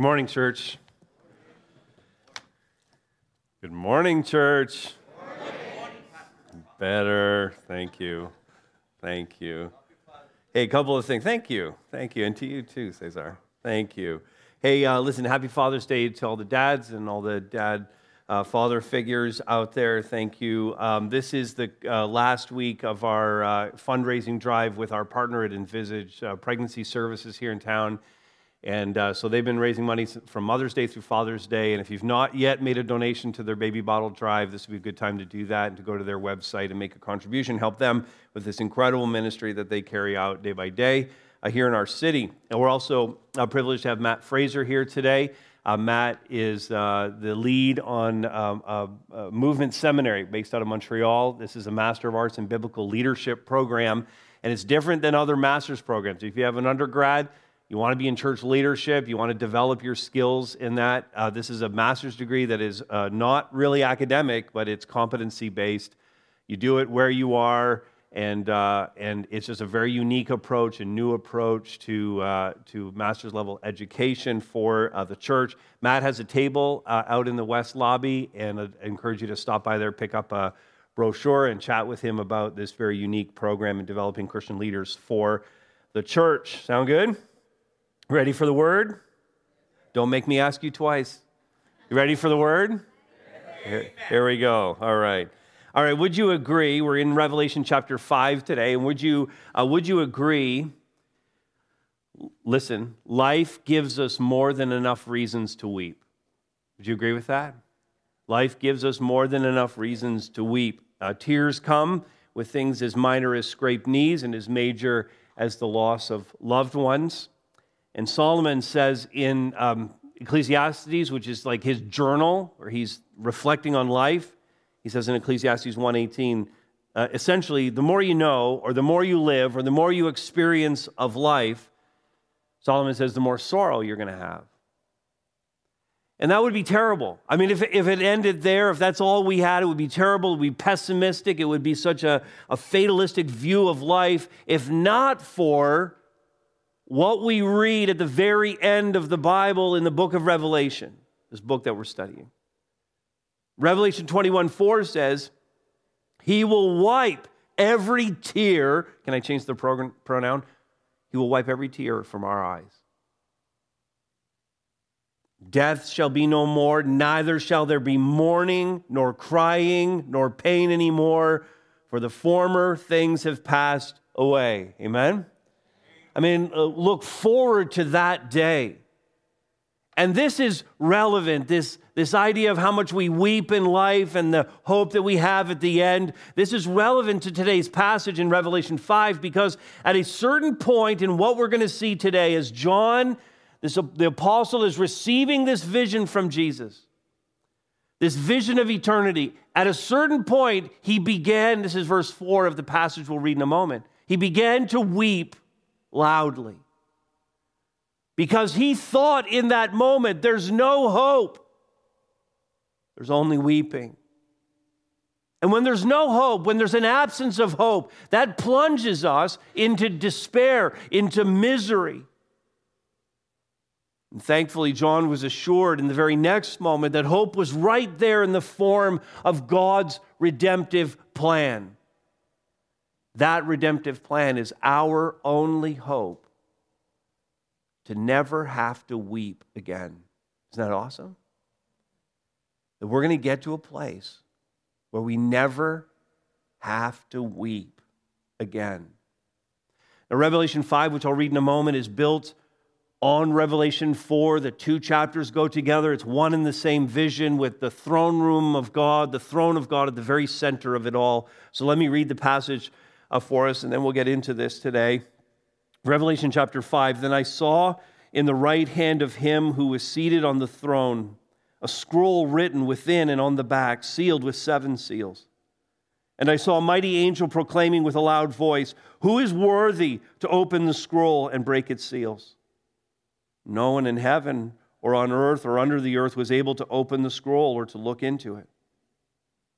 Good morning, church. Good morning, church. Better. Thank you. Thank you. Hey, a couple of things. Thank you. Thank you. And to you too, Cesar. Thank you. Hey, uh, listen, happy Father's Day to all the dads and all the dad uh, father figures out there. Thank you. Um, this is the uh, last week of our uh, fundraising drive with our partner at Envisage uh, Pregnancy Services here in town. And uh, so they've been raising money from Mother's Day through Father's Day. And if you've not yet made a donation to their baby bottle drive, this would be a good time to do that and to go to their website and make a contribution, help them with this incredible ministry that they carry out day by day uh, here in our city. And we're also uh, privileged to have Matt Fraser here today. Uh, Matt is uh, the lead on um, a, movement seminary based out of Montreal. This is a Master of Arts in Biblical Leadership program, and it's different than other master's programs. If you have an undergrad, you want to be in church leadership, you want to develop your skills in that. Uh, this is a master's degree that is uh, not really academic, but it's competency based. You do it where you are, and, uh, and it's just a very unique approach, a new approach to, uh, to master's level education for uh, the church. Matt has a table uh, out in the West Lobby, and I encourage you to stop by there, pick up a brochure, and chat with him about this very unique program in developing Christian leaders for the church. Sound good? Ready for the word? Don't make me ask you twice. You ready for the word? Here, here, we go. All right. All right. Would you agree? We're in Revelation chapter 5 today. And would you, uh, would you agree? Listen, life gives us more than enough reasons to weep. Would you agree with that? Life gives us more than enough reasons to weep. Uh, tears come with things as minor as scraped knees and as major as the loss of loved ones. And Solomon says in um, Ecclesiastes, which is like his journal, where he's reflecting on life, he says in Ecclesiastes 1:18, uh, essentially, the more you know, or the more you live, or the more you experience of life, Solomon says, the more sorrow you're going to have. And that would be terrible. I mean, if, if it ended there, if that's all we had, it would be terrible. It would be pessimistic. It would be such a, a fatalistic view of life, if not for what we read at the very end of the Bible in the book of Revelation, this book that we're studying. Revelation 21 4 says, He will wipe every tear. Can I change the pronoun? He will wipe every tear from our eyes. Death shall be no more, neither shall there be mourning, nor crying, nor pain anymore, for the former things have passed away. Amen? I mean, uh, look forward to that day. And this is relevant, this, this idea of how much we weep in life and the hope that we have at the end. This is relevant to today's passage in Revelation 5 because at a certain point in what we're going to see today, as John, this, the apostle, is receiving this vision from Jesus, this vision of eternity, at a certain point, he began, this is verse 4 of the passage we'll read in a moment, he began to weep loudly. Because he thought in that moment, there's no hope, there's only weeping. And when there's no hope, when there's an absence of hope, that plunges us into despair, into misery. And thankfully, John was assured in the very next moment that hope was right there in the form of God's redemptive plan. That redemptive plan is our only hope to never have to weep again. Isn't that awesome? That we're going to get to a place where we never have to weep again. Now, Revelation 5, which I'll read in a moment, is built on Revelation 4. The two chapters go together. It's one and the same vision with the throne room of God, the throne of God at the very center of it all. So let me read the passage uh, for us, and then we'll get into this today. Revelation chapter 5 Then I saw in the right hand of him who was seated on the throne a scroll written within and on the back, sealed with seven seals. And I saw a mighty angel proclaiming with a loud voice, Who is worthy to open the scroll and break its seals? No one in heaven or on earth or under the earth was able to open the scroll or to look into it.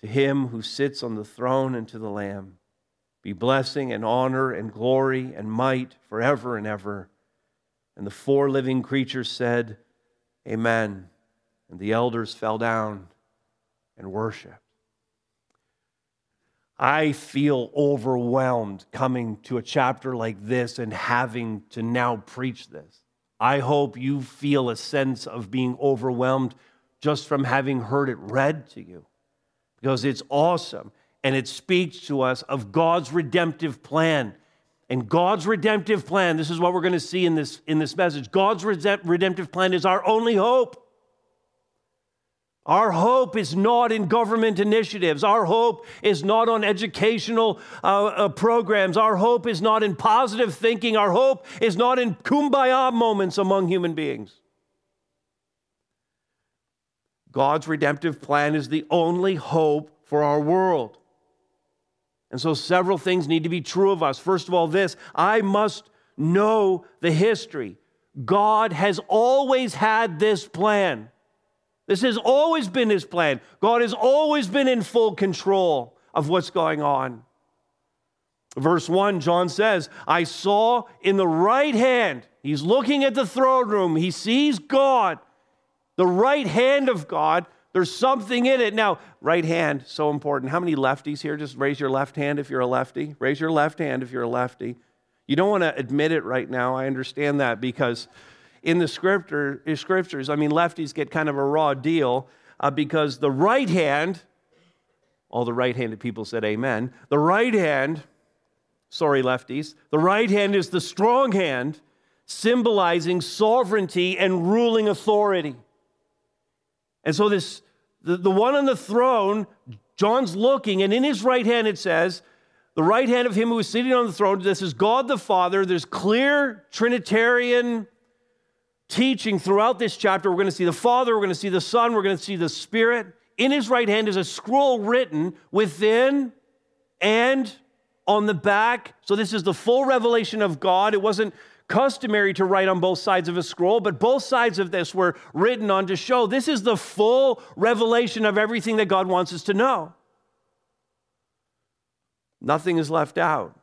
to him who sits on the throne and to the Lamb be blessing and honor and glory and might forever and ever. And the four living creatures said, Amen. And the elders fell down and worshiped. I feel overwhelmed coming to a chapter like this and having to now preach this. I hope you feel a sense of being overwhelmed just from having heard it read to you because it's awesome and it speaks to us of God's redemptive plan. And God's redemptive plan, this is what we're going to see in this, in this message. God's redemptive plan is our only hope. Our hope is not in government initiatives. Our hope is not on educational uh, uh, programs. Our hope is not in positive thinking. Our hope is not in kumbaya moments among human beings. God's redemptive plan is the only hope for our world. And so, several things need to be true of us. First of all, this I must know the history. God has always had this plan. This has always been his plan. God has always been in full control of what's going on. Verse 1, John says, I saw in the right hand, he's looking at the throne room, he sees God the right hand of God, there's something in it. Now, right hand, so important. How many lefties here? Just raise your left hand if you're a lefty. Raise your left hand if you're a lefty. You don't want to admit it right now. I understand that because in the scripture, scriptures, I mean, lefties get kind of a raw deal uh, because the right hand, all the right handed people said amen. The right hand, sorry, lefties, the right hand is the strong hand, symbolizing sovereignty and ruling authority. And so this the, the one on the throne, John's looking, and in his right hand it says, the right hand of him who is sitting on the throne, this is God the Father. There's clear Trinitarian teaching throughout this chapter. We're going to see the Father, we're going to see the Son, we're going to see the Spirit. In his right hand is a scroll written within and on the back. So this is the full revelation of God. It wasn't customary to write on both sides of a scroll, but both sides of this were written on to show this is the full revelation of everything that God wants us to know. Nothing is left out.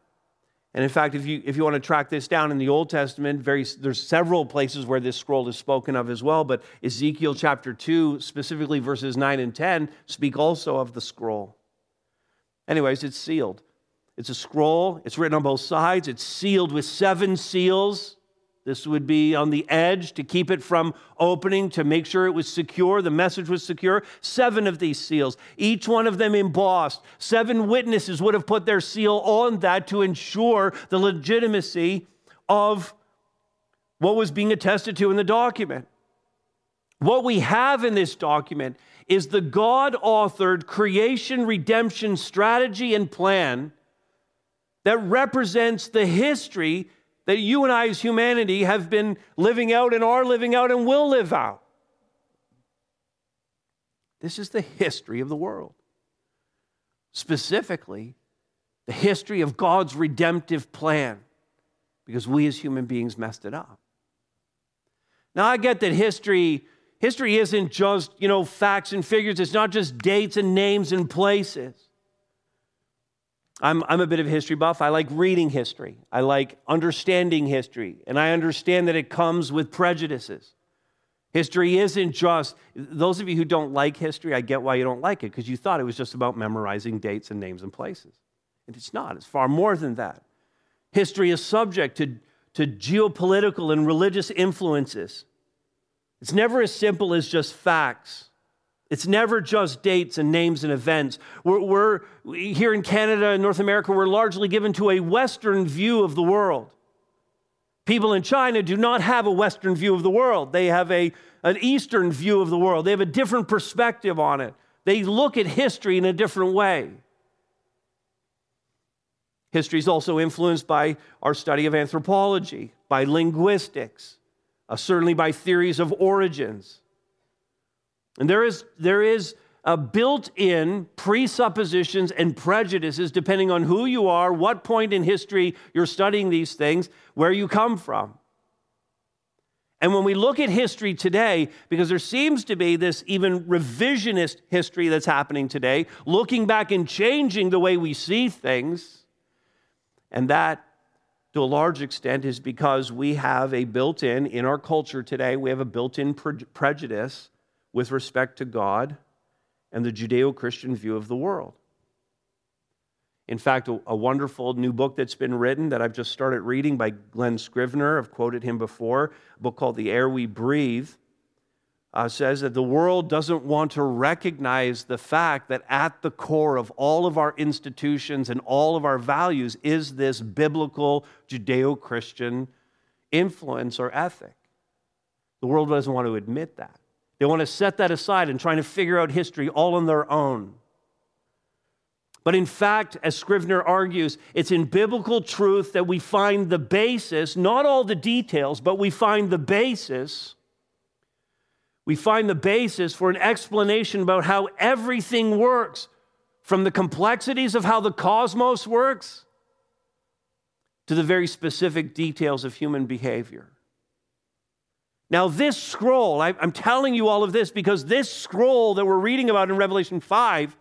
And in fact, if you, if you want to track this down in the Old Testament, very, there's several places where this scroll is spoken of as well, but Ezekiel chapter 2, specifically verses 9 and 10, speak also of the scroll. Anyways, it's sealed. It's a scroll, it's written on both sides, it's sealed with seven seals. This would be on the edge to keep it from opening, to make sure it was secure, the message was secure. Seven of these seals, each one of them embossed. Seven witnesses would have put their seal on that to ensure the legitimacy of what was being attested to in the document. What we have in this document is the God authored creation redemption strategy and plan that represents the history that you and I, as humanity, have been living out and are living out and will live out. This is the history of the world. Specifically, the history of God's redemptive plan, because we as human beings messed it up. Now, I get that history. History isn't just, you know, facts and figures. It's not just dates and names and places. I'm, I'm a bit of a history buff. I like reading history. I like understanding history. And I understand that it comes with prejudices. History isn't just, those of you who don't like history, I get why you don't like it, because you thought it was just about memorizing dates and names and places. And it's not, it's far more than that. History is subject to, to geopolitical and religious influences. It's never as simple as just facts. It's never just dates and names and events. We're, we're, here in Canada and North America, we're largely given to a Western view of the world. People in China do not have a Western view of the world. They have a, an Eastern view of the world. They have a different perspective on it. They look at history in a different way. History is also influenced by our study of anthropology, by linguistics, uh, certainly by theories of origins. And there is, there is a built in presuppositions and prejudices depending on who you are, what point in history you're studying these things, where you come from. And when we look at history today, because there seems to be this even revisionist history that's happening today, looking back and changing the way we see things, and that to a large extent is because we have a built in, in our culture today, we have a built in pre- prejudice with respect to God and the Judeo Christian view of the world. In fact, a, wonderful new book that's been written that I've just started reading by Glen Scrivener, I've quoted him before, a book called The Air We Breathe, uh, says that the world doesn't want to recognize the fact that at the core of all of our institutions and all of our values is this biblical Judeo Christian influence or ethic. The world doesn't want to admit that. They want to set that aside and trying to figure out history all on their own. But in fact, as Scrivener argues, it's in biblical truth that we find the basis, not all the details, but we find the basis. We find the basis for an explanation about how everything works, from the complexities of how the cosmos works to the very specific details of human behavior. Now, this scroll, I, am telling you all of this because this scroll that we're reading about in Revelation 5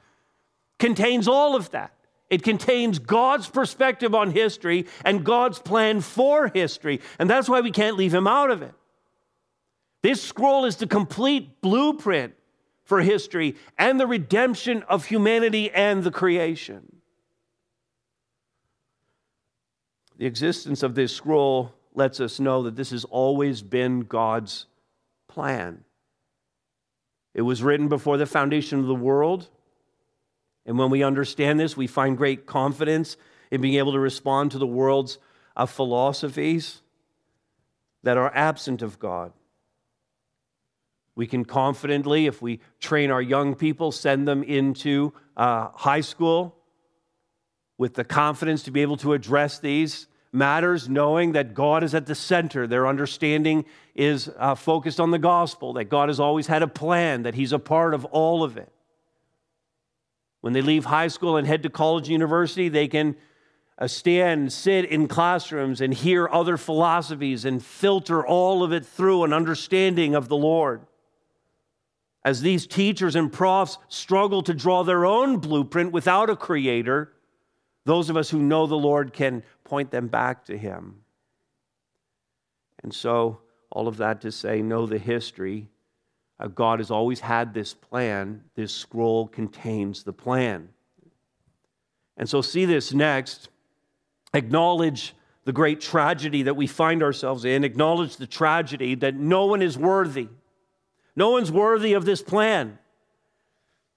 contains all of that. It contains God's perspective on history and God's plan for history. And that's why we can't leave him out of it. This scroll is the complete blueprint for history and the redemption of humanity and the creation. The existence of this scroll lets us know that this has always been God's plan. It was written before the foundation of the world. And when we understand this, we find great confidence in being able to respond to the world's uh, philosophies that are absent of God. We can confidently, if we train our young people, send them into uh, high school with the confidence to be able to address these matters, knowing that God is at the center. Their understanding is uh, focused on the gospel, that God has always had a plan, that He's a part of all of it. When they leave high school and head to college university, they can uh, stand, sit in classrooms and hear other philosophies and filter all of it through an understanding of the Lord. As these teachers and profs struggle to draw their own blueprint without a creator, those of us who know the Lord can point them back to Him. And so, all of that to say, know the history. Uh, God has always had this plan. This scroll contains the plan. And so, see this next. Acknowledge the great tragedy that we find ourselves in. Acknowledge the tragedy that no one is worthy. No one's worthy of this plan.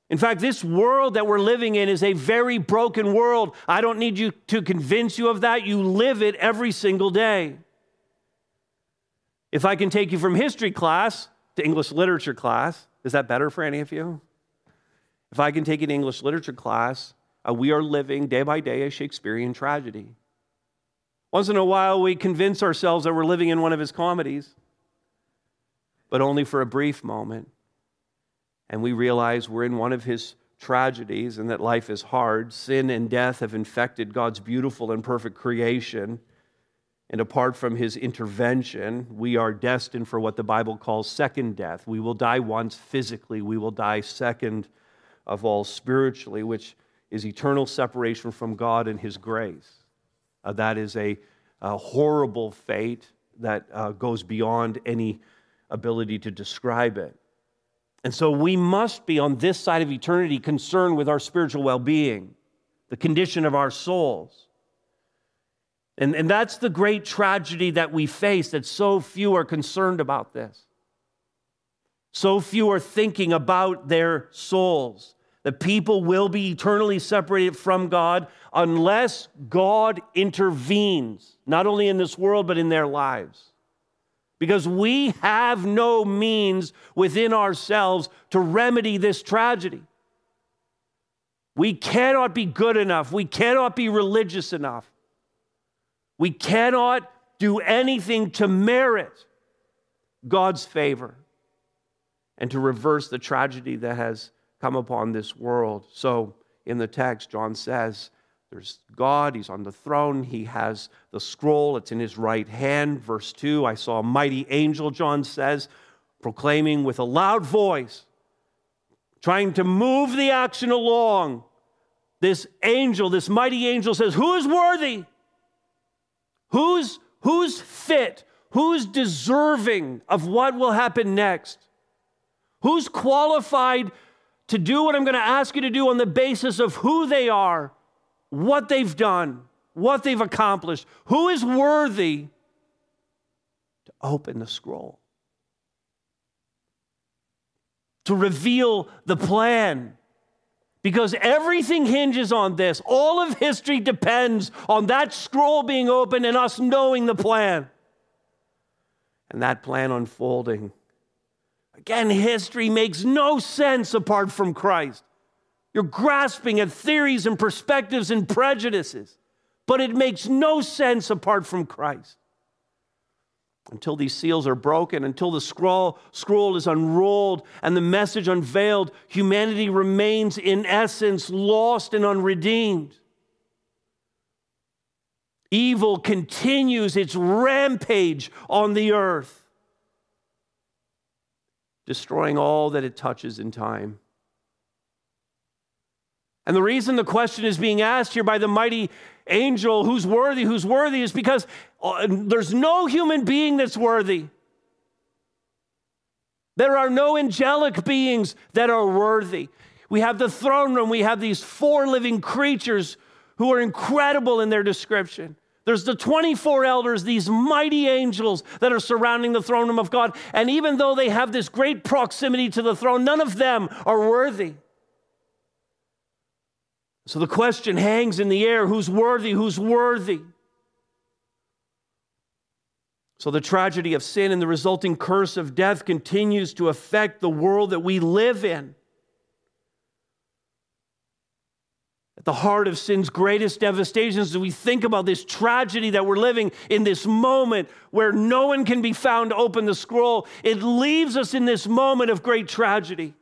In fact, this world that we're living in is a very broken world. I don't need you to convince you of that. You live it every single day. If I can take you from history class to English literature class, is that better for any of you? If I can take to English literature class, uh, we are living day by day a Shakespearean tragedy. Once in a while, we convince ourselves that we're living in one of his comedies, but only for a brief moment. And we realize we're in one of his tragedies and that life is hard. Sin and death have infected God's beautiful and perfect creation. And apart from his intervention, we are destined for what the Bible calls second death. We will die once physically, we will die second of all spiritually, which is eternal separation from God and his grace. Uh, that is a, a, horrible fate that uh, goes beyond any ability to describe it. And so we must be on this side of eternity concerned with our spiritual well being, the condition of our souls. And, and that's the great tragedy that we face that so few are concerned about this. So few are thinking about their souls. The people will be eternally separated from God unless God intervenes, not only in this world, but in their lives. Because we have no means within ourselves to remedy this tragedy. We cannot be good enough. We cannot be religious enough. We cannot do anything to merit God's favor and to reverse the tragedy that has come upon this world. So, in the text, John says, there's God, He's on the throne, He has the scroll, it's in His right hand. Verse 2 I saw a mighty angel, John says, proclaiming with a loud voice, trying to move the action along. This angel, this mighty angel says, Who is worthy? Who's, who's fit? Who's deserving of what will happen next? Who's qualified to do what I'm going to ask you to do on the basis of who they are, what they've done, what they've accomplished. Who is worthy to open the scroll? To reveal the plan. Because everything hinges on this. All of history depends on that scroll being opened and us knowing the plan. And that plan unfolding Again, history makes no sense apart from Christ. You're grasping at theories and perspectives and prejudices, but it makes no sense apart from Christ. Until these seals are broken, until the scroll, scroll is unrolled and the message unveiled, humanity remains in essence lost and unredeemed. Evil continues its rampage on the earth destroying all that it touches in time. And the reason the question is being asked here by the mighty angel, who's worthy, who's worthy, is because uh, there's no human being that's worthy. There are no angelic beings that are worthy. We have the throne room, we have these four living creatures who are incredible in their description. There's the 24 elders, these mighty angels that are surrounding the throne room of God. And even though they have this great proximity to the throne, none of them are worthy. So the question hangs in the air who's worthy? Who's worthy? So the tragedy of sin and the resulting curse of death continues to affect the world that we live in. At the heart of sin's greatest devastations, as we think about this tragedy that we're living in this moment where no one can be found to open the scroll, it leaves us in this moment of great tragedy.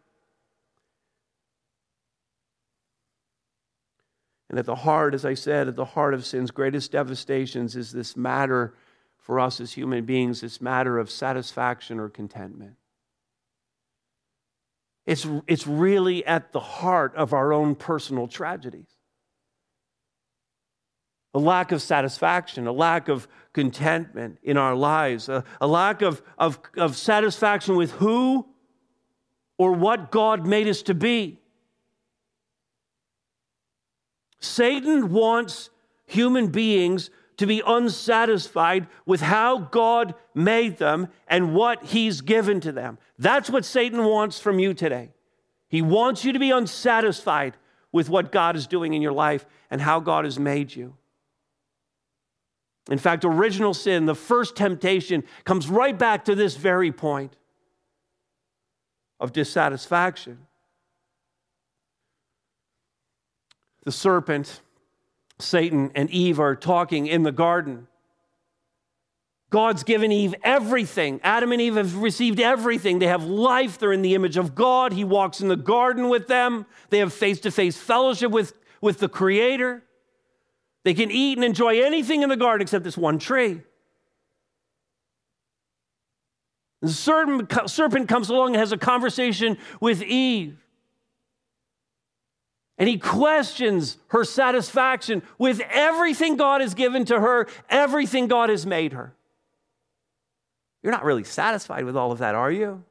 And at the heart, as I said, at the heart of sin's greatest devastations is this matter for us as human beings, this matter of satisfaction or contentment. It's, it's really at the heart of our own personal tragedies. A lack of satisfaction, a lack of contentment in our lives, a, a lack of, of, of satisfaction with who or what God made us to be. Satan wants human beings to be unsatisfied with how God made them and what He's given to them. That's what Satan wants from you today. He wants you to be unsatisfied with what God is doing in your life and how God has made you. In fact, original sin, the first temptation, comes right back to this very point of dissatisfaction. The serpent Satan and Eve are talking in the garden. God's given Eve everything. Adam and Eve have received everything. They have life. They're in the image of God. He walks in the garden with them. They have face to face fellowship with, with the Creator. They can eat and enjoy anything in the garden except this one tree. The serpent comes along and has a conversation with Eve. And he questions her satisfaction with everything God has given to her, everything God has made her. You're not really satisfied with all of that, are you?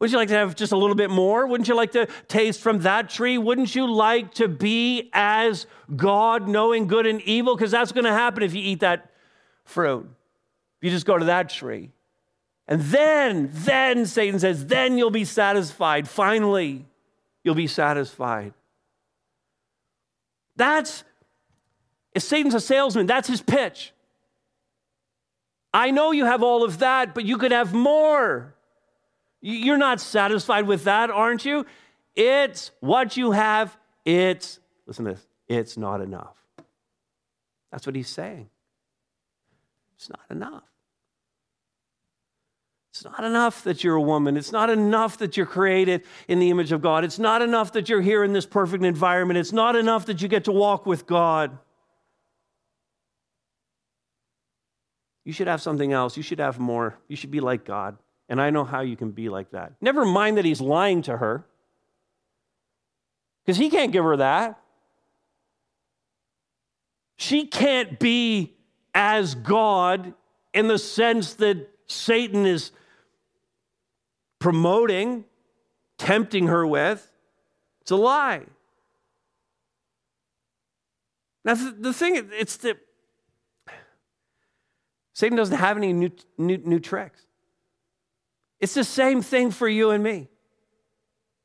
Wouldn't you like to have just a little bit more? Wouldn't you like to taste from that tree? Wouldn't you like to be as God, knowing good and evil? Because that's going to happen if you eat that fruit. If you just go to that tree. And then, then, Satan says, then you'll be satisfied. Finally, you'll be satisfied. That's, if Satan's a salesman, that's his pitch. I know you have all of that, but you could have more. You're not satisfied with that, aren't you? It's what you have. It's, listen to this, it's not enough. That's what he's saying. It's not enough. It's not enough that you're a woman. It's not enough that you're created in the image of God. It's not enough that you're here in this perfect environment. It's not enough that you get to walk with God. You should have something else. You should have more. You should be like God. And I know how you can be like that. Never mind that he's lying to her, because he can't give her that. She can't be as God in the sense that Satan is promoting, tempting her with. It's a lie. Now, the thing, it's that Satan doesn't have any new, new, new tricks. It's the same thing for you and me.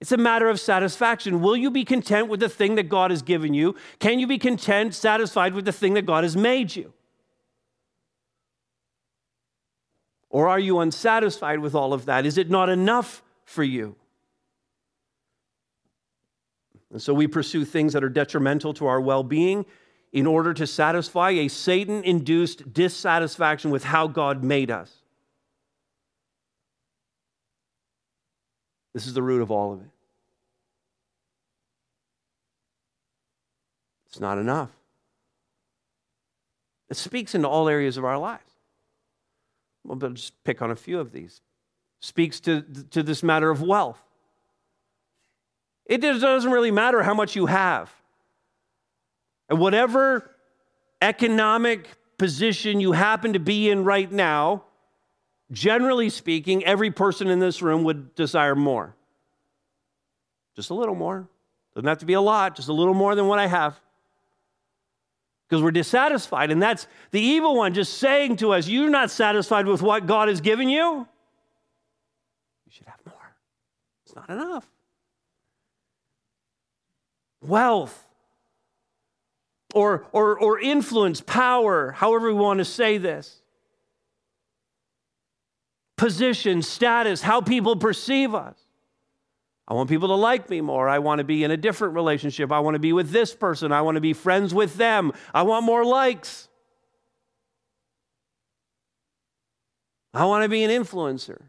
It's a matter of satisfaction. Will you be content with the thing that God has given you? Can you be content, satisfied with the thing that God has made you? Or are you unsatisfied with all of that? Is it not enough for you? And so we pursue things that are detrimental to our well being in order to satisfy a Satan induced dissatisfaction with how God made us. This is the root of all of it. It's not enough. It speaks into all areas of our lives. We'll just pick on a few of these. Speaks to, to this matter of wealth. It doesn't really matter how much you have. And whatever economic position you happen to be in right now, generally speaking, every person in this room would desire more. Just a little more. Doesn't have to be a lot, just a little more than what I have. Because we're dissatisfied. And that's the evil one just saying to us, You're not satisfied with what God has given you. You should have more. It's not enough. Wealth or, or, or influence, power, however we want to say this. Position, status, how people perceive us. I want people to like me more. I want to be in a different relationship. I want to be with this person. I want to be friends with them. I want more likes. I want to be an influencer.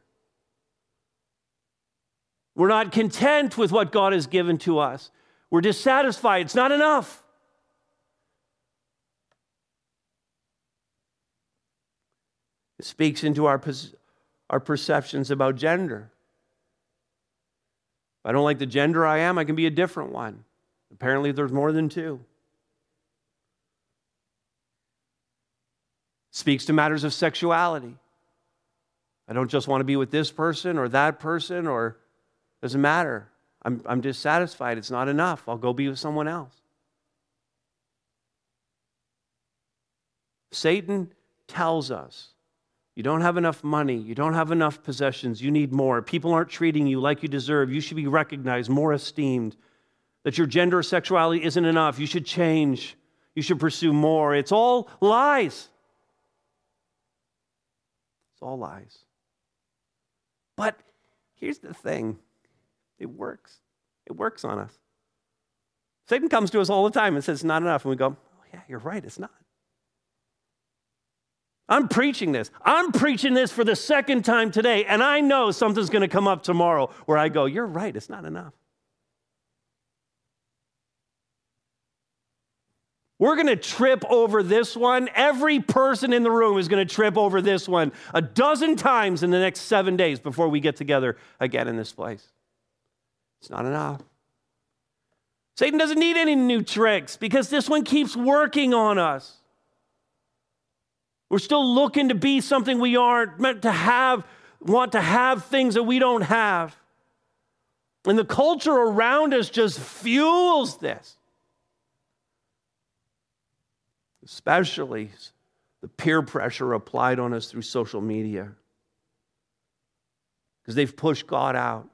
We're not content with what God has given to us. We're dissatisfied. It's not enough. It speaks into our, our perceptions about gender. If I don't like the gender I am, I can be a different one. Apparently, there's more than two. Speaks to matters of sexuality. I don't just want to be with this person or that person, or doesn't matter. I'm, I'm dissatisfied. It's not enough. I'll go be with someone else. Satan tells us you don't have enough money. You don't have enough possessions. You need more. People aren't treating you like you deserve. You should be recognized, more esteemed. That your gender or sexuality isn't enough. You should change. You should pursue more. It's all lies. It's all lies. But here's the thing it works. It works on us. Satan comes to us all the time and says, It's Not enough. And we go, Oh, yeah, you're right. It's not. I'm preaching this. I'm preaching this for the second time today, and I know something's going to come up tomorrow where I go, You're right, it's not enough. We're going to trip over this one. Every person in the room is going to trip over this one a dozen times in the next seven days before we get together again in this place. It's not enough. Satan doesn't need any new tricks because this one keeps working on us. We're still looking to be something we aren't, meant to have, want to have things that we don't have. And the culture around us just fuels this. Especially the peer pressure applied on us through social media. Because they've pushed God out.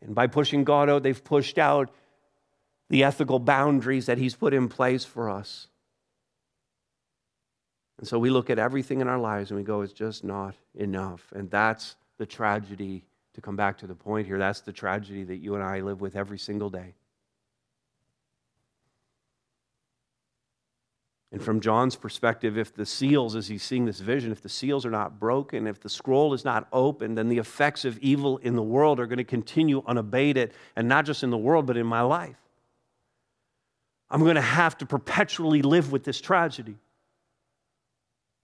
And by pushing God out, they've pushed out the ethical boundaries that He's put in place for us. And so we look at everything in our lives and we go, it's just not enough. And that's the tragedy, to come back to the point here, that's the tragedy that you and I live with every single day. And from John's perspective, if the seals, as he's seeing this vision, if the seals are not broken, if the scroll is not open, then the effects of evil in the world are going to continue unabated, and not just in the world, but in my life. I'm going to have to perpetually live with this tragedy.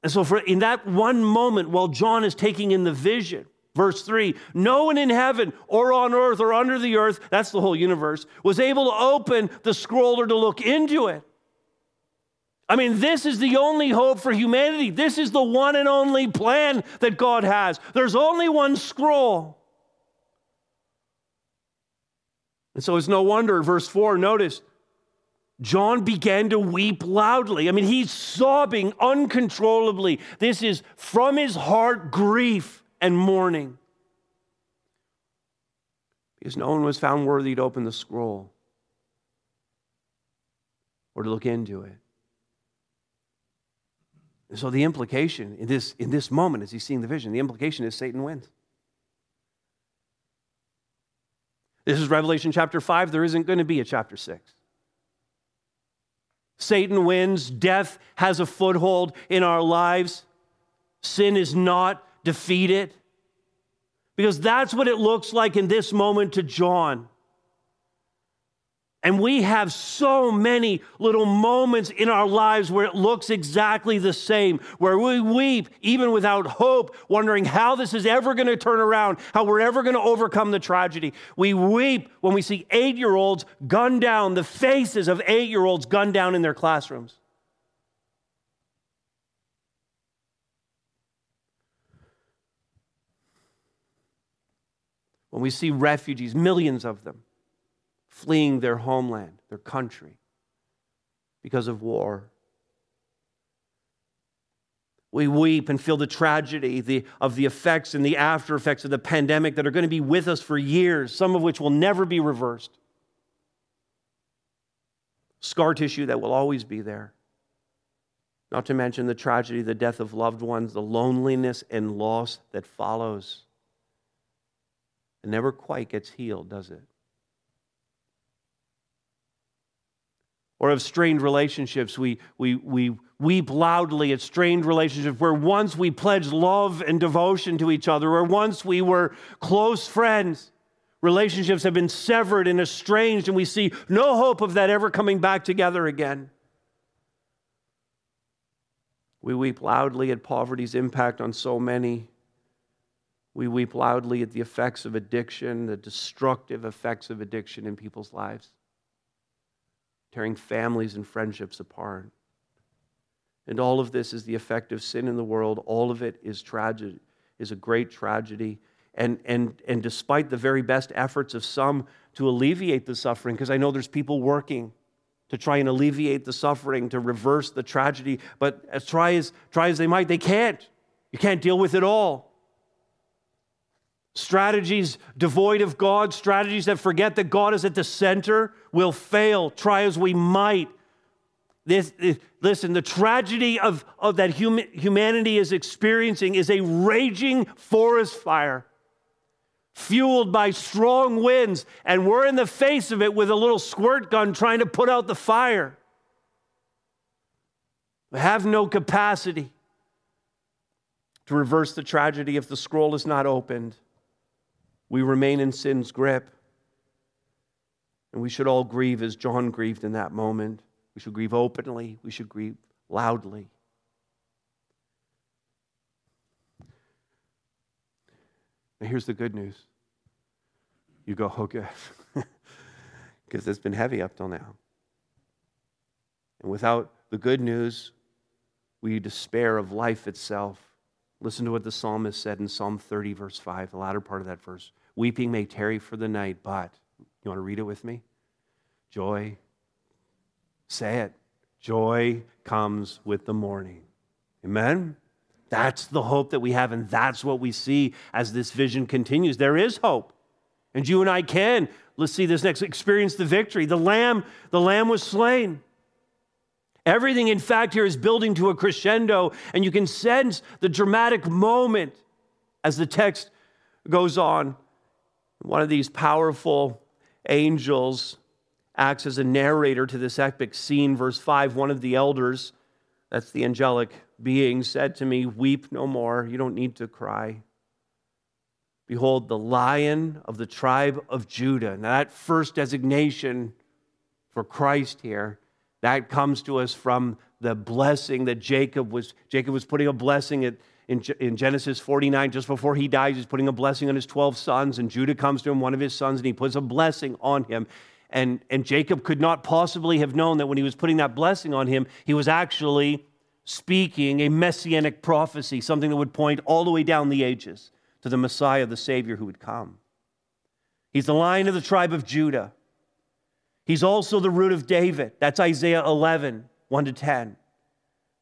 And so, for in that one moment, while John is taking in the vision, verse 3 no one in heaven or on earth or under the earth, that's the whole universe, was able to open the scroll or to look into it. I mean, this is the only hope for humanity. This is the one and only plan that God has. There's only one scroll. And so it's no wonder, verse 4, notice, John began to weep loudly. I mean, he's sobbing uncontrollably. This is from his heart grief and mourning. Because no one was found worthy to open the scroll or to look into it. And so the implication in this, in this moment, as he's seeing the vision, the implication is Satan wins. This is Revelation chapter 5. There isn't going to be a chapter 6. Satan wins. Death has a foothold in our lives. Sin is not defeated. Because that's what it looks like in this moment to John. And we have so many little moments in our lives where it looks exactly the same, where we weep even without hope, wondering how this is ever going to turn around, how we're ever going to overcome the tragedy. We weep when we see eight year olds gunned down, the faces of eight year olds gunned down in their classrooms. When we see refugees, millions of them fleeing their homeland, their country, because of war. We weep and feel the tragedy of the effects and the after effects of the pandemic that are going to be with us for years, some of which will never be reversed. Scar tissue that will always be there. Not to mention the tragedy, the death of loved ones, the loneliness and loss that follows. It never quite gets healed, does it? Or of strained relationships. We, we, we weep loudly at strained relationships where once we pledged love and devotion to each other, or once we were close friends. Relationships have been severed and estranged, and we see no hope of that ever coming back together again. We weep loudly at poverty's impact on so many. We weep loudly at the effects of addiction, the destructive effects of addiction in people's lives tearing families and friendships apart. And all of this is the effect of sin in the world. All of it is tragedy, is a great tragedy. And, and, and despite the very best efforts of some to alleviate the suffering, because I know there's people working to try and alleviate the suffering, to reverse the tragedy, but as try as, try as they might, they can't. You can't deal with it all. Strategies devoid of God, strategies that forget that God is at the center, will fail, try as we might. This, this, listen, the tragedy of, of that hum, humanity is experiencing is a raging forest fire fueled by strong winds, and we're in the face of it with a little squirt gun trying to put out the fire. We have no capacity to reverse the tragedy if the scroll is not opened. We remain in sin's grip. And we should all grieve as John grieved in that moment. We should grieve openly, we should grieve loudly. Now, here's the good news. You go, oh, good. Because it's been heavy up till now. And without the good news, we despair of life itself. Listen to what the psalmist said in Psalm 30, verse 5, the latter part of that verse. Weeping may tarry for the night, but, you want to read it with me? Joy, say it, joy comes with the morning. Amen? That's the hope that we have, and that's what we see as this vision continues. There is hope. And you and I can, let's see this next, experience the victory. The lamb, the lamb was slain. Everything, in fact, here is building to a crescendo, and you can sense the dramatic moment as the text goes on. One of these powerful angels acts as a narrator to this epic scene. Verse 5 One of the elders, that's the angelic being, said to me, Weep no more. You don't need to cry. Behold, the lion of the tribe of Judah. Now, that first designation for Christ here, that comes to us from the blessing that Jacob was. Jacob was putting a blessing at, in, in Genesis 49, just before he dies, he's putting a blessing on his 12 sons, and Judah comes to him, one of his sons, and he puts a blessing on him. And, and Jacob could not possibly have known that when he was putting that blessing on him, he was actually speaking a messianic prophecy, something that would point all the way down the ages to the Messiah, the Savior who would come. He's the lion of the tribe of Judah. He's also the root of David. That's Isaiah 11, 1 to 10.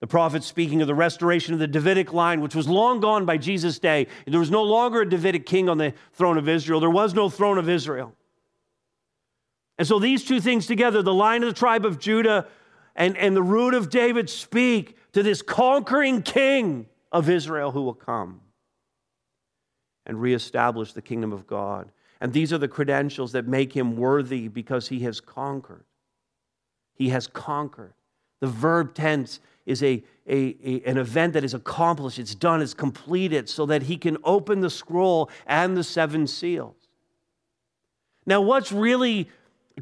The prophet speaking of the restoration of the Davidic line, which was long gone by Jesus' day. There was no longer a Davidic king on the throne of Israel. There was no throne of Israel. And so these two things together, the line of the tribe of Judah and, and the root of David, speak to this conquering king of Israel who will come and reestablish the kingdom of God. And these are the credentials that make him worthy because he has conquered. He has conquered. The verb tense is a, a, a, an event that is accomplished, it's done, it's completed, so that he can open the scroll and the seven seals. Now, what's really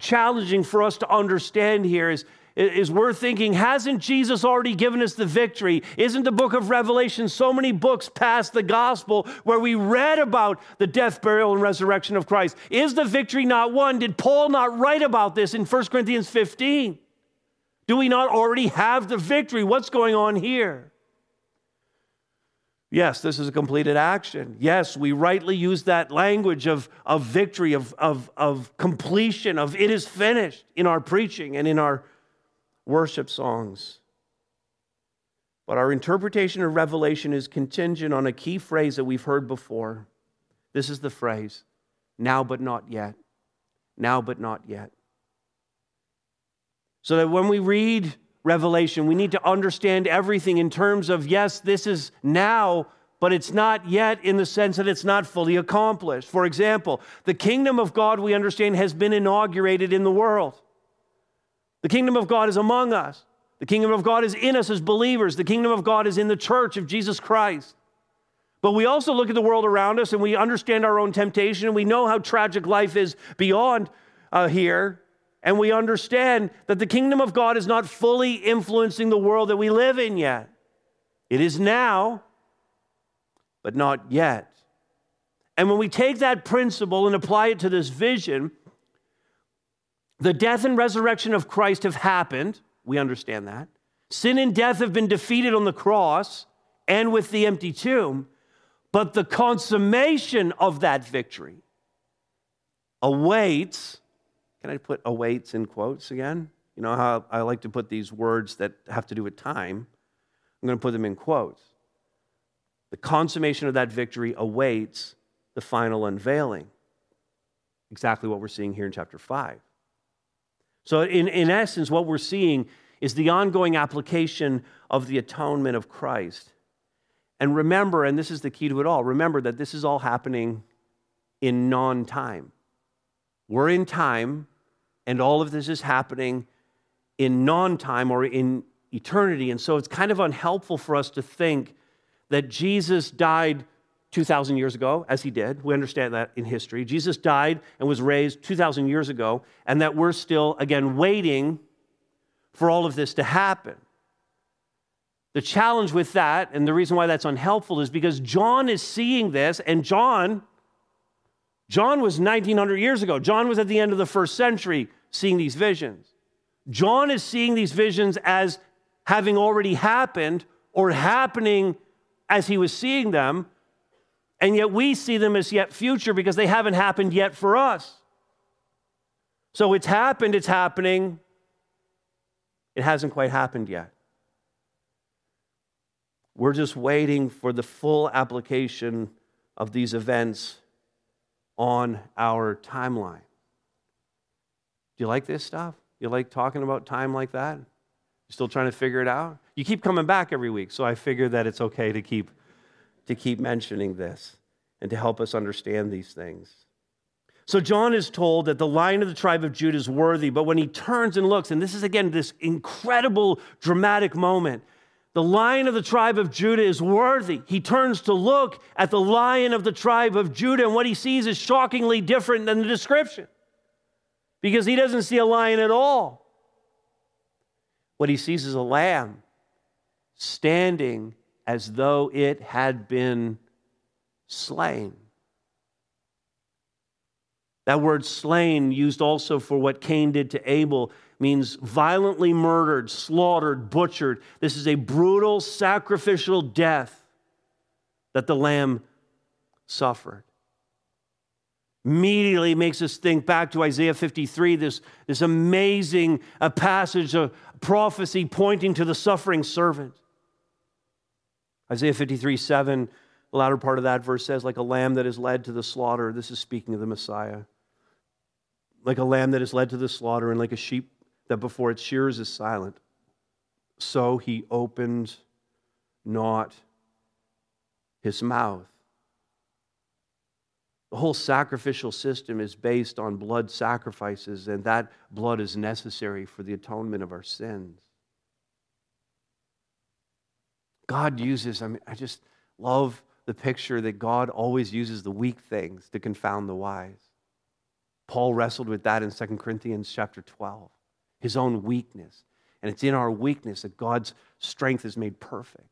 challenging for us to understand here is, is we're thinking, hasn't Jesus already given us the victory? Isn't the book of Revelation so many books past the gospel where we read about the death, burial, and resurrection of Christ? Is the victory not won? Did Paul not write about this in 1 Corinthians 15? Do we not already have the victory? What's going on here? Yes, this is a completed action. Yes, we rightly use that language of, of victory, of, of, of completion, of it is finished in our preaching and in our worship songs. But our interpretation of Revelation is contingent on a key phrase that we've heard before. This is the phrase now but not yet. Now but not yet. So that when we read revelation. We need to understand everything in terms of, yes, this is now, but it's not yet in the sense that it's not fully accomplished. For example, the kingdom of God, we understand, has been inaugurated in the world. The kingdom of God is among us. The kingdom of God is in us as believers. The kingdom of God is in the church of Jesus Christ. But we also look at the world around us and we understand our own temptation and we know how tragic life is beyond uh, here and we understand that the kingdom of God is not fully influencing the world that we live in yet. It is now, but not yet. And when we take that principle and apply it to this vision, the death and resurrection of Christ have happened. We understand that. Sin and death have been defeated on the cross and with the empty tomb. But the consummation of that victory awaits can I put awaits in quotes again? You know how I like to put these words that have to do with time? I'm going to put them in quotes. The consummation of that victory awaits the final unveiling. Exactly what we're seeing here in chapter 5. So, in, in essence, what we're seeing is the ongoing application of the atonement of Christ. And remember, and this is the key to it all, remember that this is all happening in non time. We're in time, and all of this is happening in non time or in eternity. And so it's kind of unhelpful for us to think that Jesus died 2,000 years ago, as he did. We understand that in history. Jesus died and was raised 2,000 years ago, and that we're still, again, waiting for all of this to happen. The challenge with that, and the reason why that's unhelpful, is because John is seeing this, and John, John was 1900 years ago. John was at the end of the first century seeing these visions. John is seeing these visions as having already happened or happening as he was seeing them, and yet we see them as yet future because they haven't happened yet for us. So it's happened, it's happening, it hasn't quite happened yet. We're just waiting for the full application of these events on our timeline. Do you like this stuff? You like talking about time like that? You still trying to figure it out? You keep coming back every week, so I figure that it's okay to keep to keep mentioning this and to help us understand these things. So John is told that the lion of the tribe of Judah is worthy, but when he turns and looks, and this is again this incredible dramatic moment, the lion of the tribe of Judah is worthy. He turns to look at the lion of the tribe of Judah, and what he sees is shockingly different than the description because he doesn't see a lion at all. What he sees is a lamb standing as though it had been slain. That word slain, used also for what Cain did to Abel, means violently murdered, slaughtered, butchered. This is a brutal sacrificial death that the lamb suffered. Immediately makes us think back to Isaiah 53, this, this amazing a passage of prophecy pointing to the suffering servant. Isaiah 53 7, the latter part of that verse says, like a lamb that is led to the slaughter. This is speaking of the Messiah. Like a lamb that is led to the slaughter, and like a sheep that before its shears is silent, so he opened not his mouth. The whole sacrificial system is based on blood sacrifices, and that blood is necessary for the atonement of our sins. God uses, I mean, I just love the picture that God always uses the weak things to confound the wise. Paul wrestled with that in 2 Corinthians chapter 12, his own weakness. And it's in our weakness that God's strength is made perfect.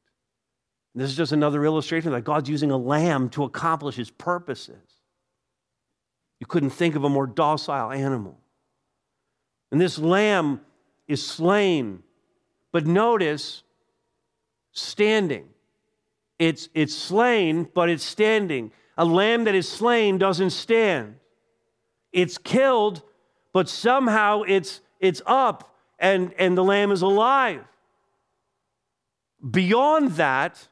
And this is just another illustration that God's using a lamb to accomplish his purposes. You couldn't think of a more docile animal. And this lamb is slain. But notice, standing. It's, it's slain, but it's standing. A lamb that is slain doesn't stand. It's killed, but somehow it's, it's up and, and the lamb is alive. Beyond that,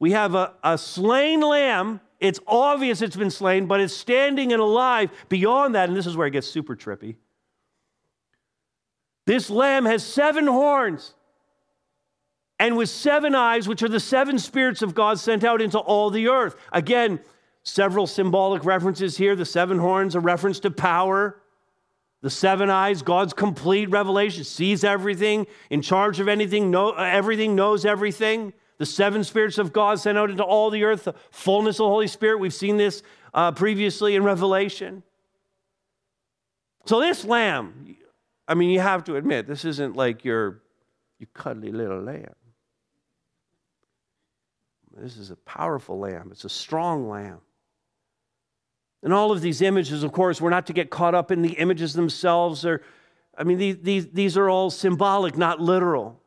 we have a, a slain lamb. It's obvious it's been slain, but it's standing and alive. Beyond that, and this is where it gets super trippy, this lamb has seven horns and with seven eyes, which are the seven spirits of God sent out into all the earth. Again, several symbolic references here. The seven horns, a reference to power. The seven eyes, God's complete revelation, sees everything, in charge of anything, know, everything, knows everything. The seven spirits of God sent out into all the earth, the fullness of the Holy Spirit. We've seen this uh, previously in Revelation. So, this lamb, I mean, you have to admit, this isn't like your, your cuddly little lamb. This is a powerful lamb, it's a strong lamb. And all of these images, of course, we're not to get caught up in the images themselves. Or, I mean, these, these, these are all symbolic, not literal.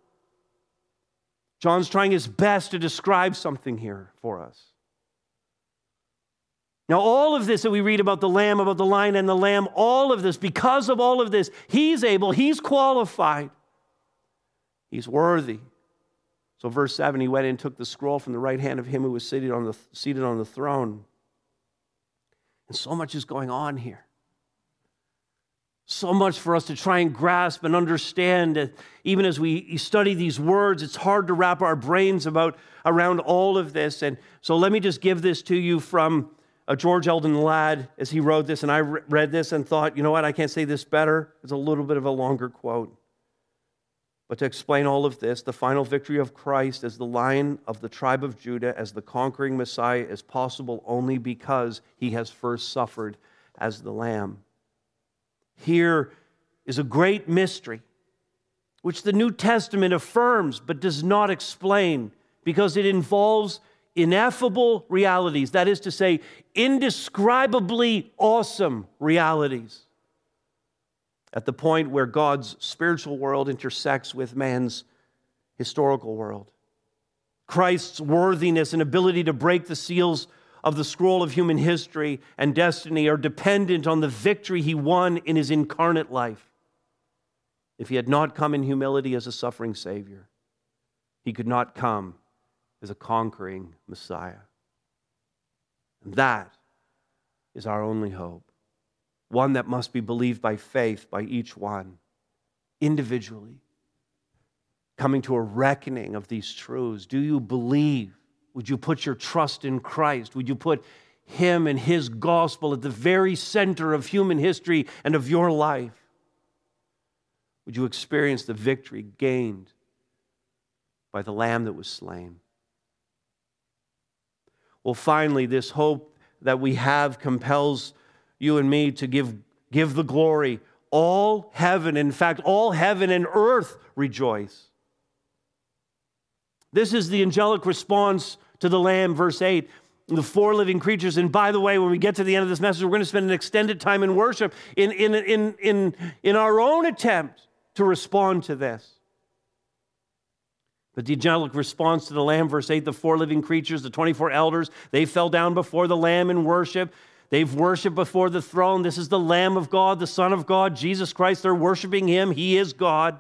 John's trying his best to describe something here for us. Now, all of this that we read about the lamb, about the lion and the lamb, all of this, because of all of this, he's able, he's qualified, he's worthy so, verse 7 he went and took the scroll from the right hand of him who was seated on the, seated on the throne. And so much is going on here. So much for us to try and grasp and understand. Even as we study these words, it's hard to wrap our brains about around all of this. And so let me just give this to you from George Eldon Ladd as he wrote this. And I read this and thought, you know what, I can't say this better. It's a little bit of a longer quote. But to explain all of this, the final victory of Christ as the lion of the tribe of Judah, as the conquering Messiah, is possible only because he has first suffered as the lamb. Here is a great mystery, which the New Testament affirms but does not explain because it involves ineffable realities, that is to say, indescribably awesome realities. At the point where God's spiritual world intersects with man's historical world. Christ's worthiness and ability to break the seals of the scroll of human history and destiny are dependent on the victory he won in his incarnate life. If he had not come in humility as a suffering Savior, he could not come as a conquering Messiah. And that is our only hope, one that must be believed by faith by each one, individually, coming to a reckoning of these truths. Do you believe? Would you put your trust in Christ? Would you put Him and His gospel at the very center of human history and of your life? Would you experience the victory gained by the Lamb that was slain? Well, finally, this hope that we have compels you and me to give, give the glory. All heaven, in fact, all heaven and earth rejoice. This is the angelic response to the Lamb, verse 8 the four living creatures. And by the way, when we get to the end of this message, we're going to spend an extended time in worship in, in, in, in, in our own attempt to respond to this. But the angelic response to the Lamb, verse 8 the four living creatures, the 24 elders, they fell down before the Lamb in worship. They've worshiped before the throne. This is the Lamb of God, the Son of God, Jesus Christ. They're worshiping Him. He is God.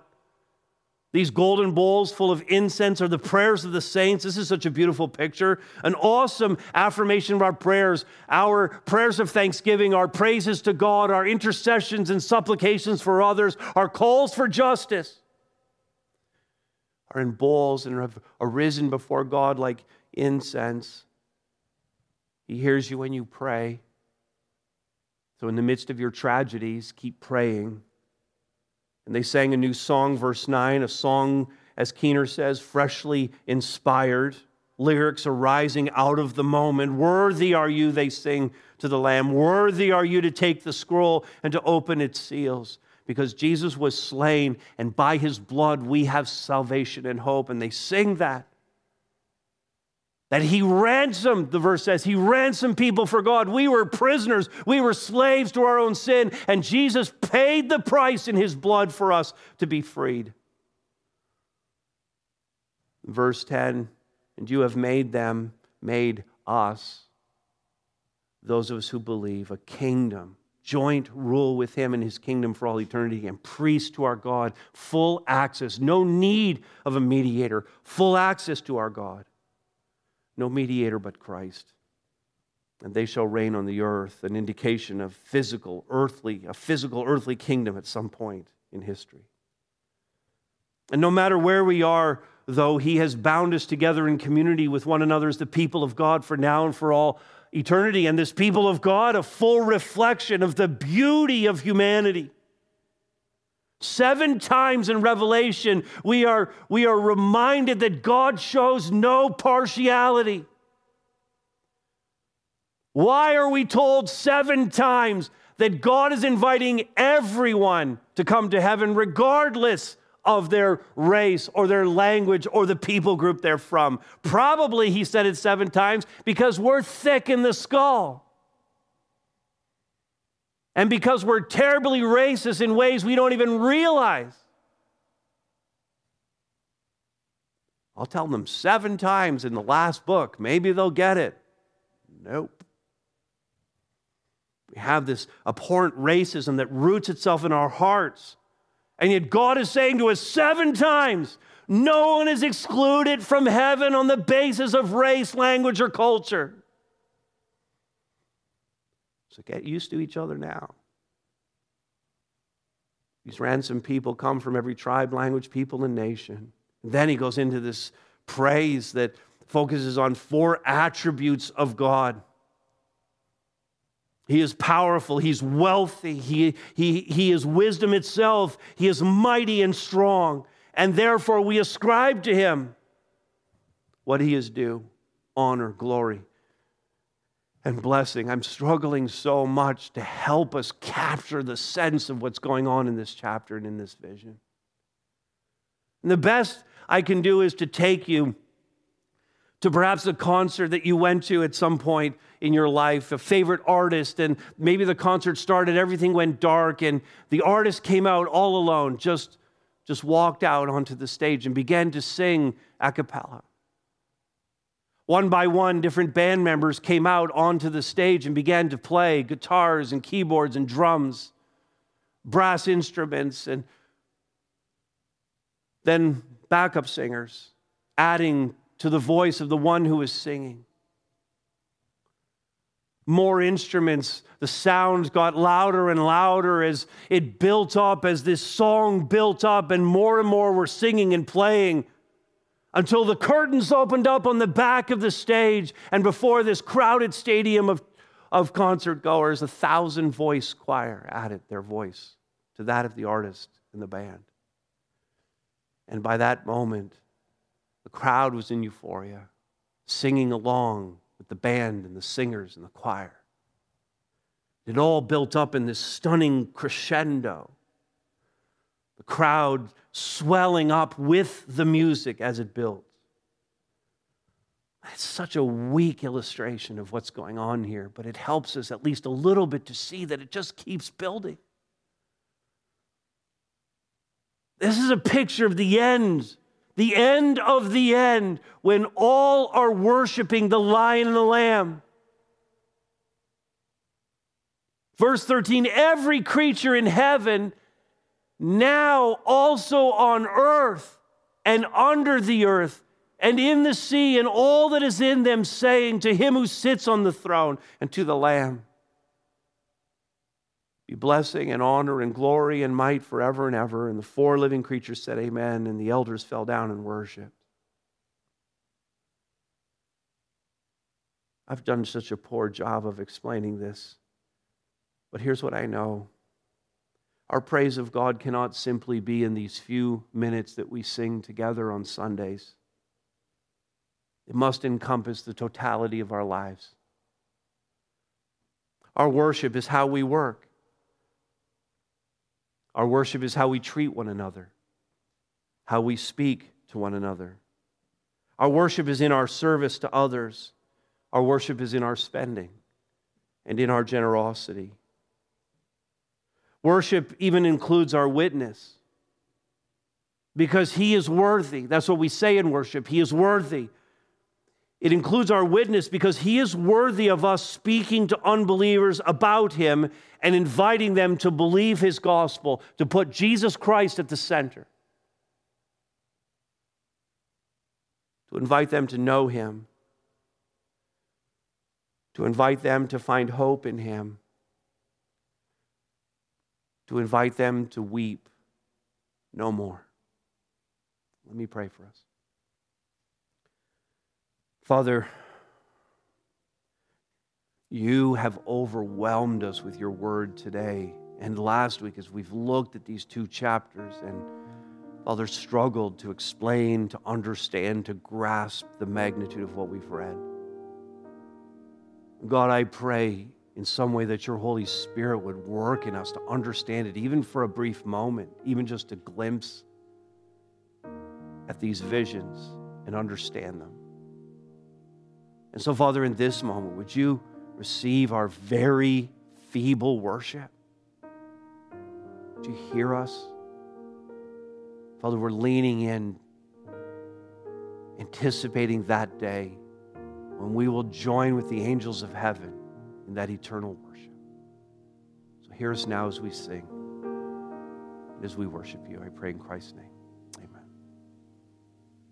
These golden bowls full of incense are the prayers of the saints. This is such a beautiful picture. An awesome affirmation of our prayers, our prayers of thanksgiving, our praises to God, our intercessions and supplications for others, our calls for justice are in bowls and have arisen before God like incense. He hears you when you pray. So, in the midst of your tragedies, keep praying. And they sang a new song, verse 9, a song, as Keener says, freshly inspired. Lyrics arising out of the moment. Worthy are you, they sing to the Lamb. Worthy are you to take the scroll and to open its seals because Jesus was slain, and by his blood we have salvation and hope. And they sing that. That he ransomed, the verse says, he ransomed people for God. We were prisoners, we were slaves to our own sin, and Jesus paid the price in his blood for us to be freed. Verse 10 And you have made them, made us, those of us who believe, a kingdom joint rule with him in his kingdom for all eternity and priest to our God, full access, no need of a mediator, full access to our God. No mediator but Christ. And they shall reign on the earth, an indication of physical, earthly, a physical, earthly kingdom at some point in history. And no matter where we are, though, he has bound us together in community with one another as the people of God for now and for all eternity and this people of God, a full reflection of the beauty of humanity. Seven times in Revelation, we are, we are reminded that God shows no partiality. Why are we told seven times that God is inviting everyone to come to heaven, regardless of their race or their language or the people group they're from. Probably, he said it seven times, because we're thick in the skull. And because we're terribly racist in ways we don't even realize. I'll tell them seven times in the last book. Maybe they'll get it. Nope. We have this abhorrent racism that roots itself in our hearts. And yet, God is saying to us seven times no one is excluded from heaven on the basis of race, language, or culture. So get used to each other now. These ransomed people come from every tribe, language, people, and nation. And then he goes into this praise that focuses on four attributes of God he is powerful. He's wealthy. He, he, he is wisdom itself. He is mighty and strong. and therefore we ascribe to him what he is due honor, glory, and blessing. I'm struggling so much to help us capture the sense of what's going on in this chapter and in this vision. And the best I can do is to take you to perhaps a concert that you went to at some point in your life, a favorite artist, and maybe the concert started, everything went dark, and the artist came out all alone, just, just walked out onto the stage and began to sing a cappella. One by one, different band members came out onto the stage and began to play guitars and keyboards and drums, brass instruments, and then backup singers, adding to the voice of the one who was singing. More instruments, the sounds got louder and louder as it built up, as this song built up, and more and more were singing and playing until the curtains opened up on the back of the stage, and before this crowded stadium of, of concert goers, a thousand voice choir added their voice to that of the artist and the band. And by that moment, the crowd was in euphoria, singing along with the band and the singers and the choir. It all built up in this stunning crescendo. The crowd swelling up with the music as it builds. It's such a weak illustration of what's going on here, but it helps us at least a little bit to see that it just keeps building. This is a picture of the end the end of the end, when all are worshiping the lion and the lamb. Verse 13 every creature in heaven, now also on earth and under the earth and in the sea and all that is in them, saying to him who sits on the throne and to the Lamb be blessing and honor and glory and might forever and ever. And the four living creatures said, Amen. And the elders fell down and worshiped. I've done such a poor job of explaining this. But here's what I know our praise of God cannot simply be in these few minutes that we sing together on Sundays, it must encompass the totality of our lives. Our worship is how we work. Our worship is how we treat one another, how we speak to one another. Our worship is in our service to others. Our worship is in our spending and in our generosity. Worship even includes our witness because He is worthy. That's what we say in worship. He is worthy. It includes our witness because he is worthy of us speaking to unbelievers about him and inviting them to believe his gospel, to put Jesus Christ at the center, to invite them to know him, to invite them to find hope in him, to invite them to weep no more. Let me pray for us. Father, you have overwhelmed us with your word today and last week as we've looked at these two chapters and Father struggled to explain, to understand, to grasp the magnitude of what we've read. God, I pray in some way that your Holy Spirit would work in us to understand it, even for a brief moment, even just a glimpse at these visions and understand them. And so, Father, in this moment, would you receive our very feeble worship? Would you hear us? Father, we're leaning in, anticipating that day when we will join with the angels of heaven in that eternal worship. So hear us now as we sing as we worship you. I pray in Christ's name.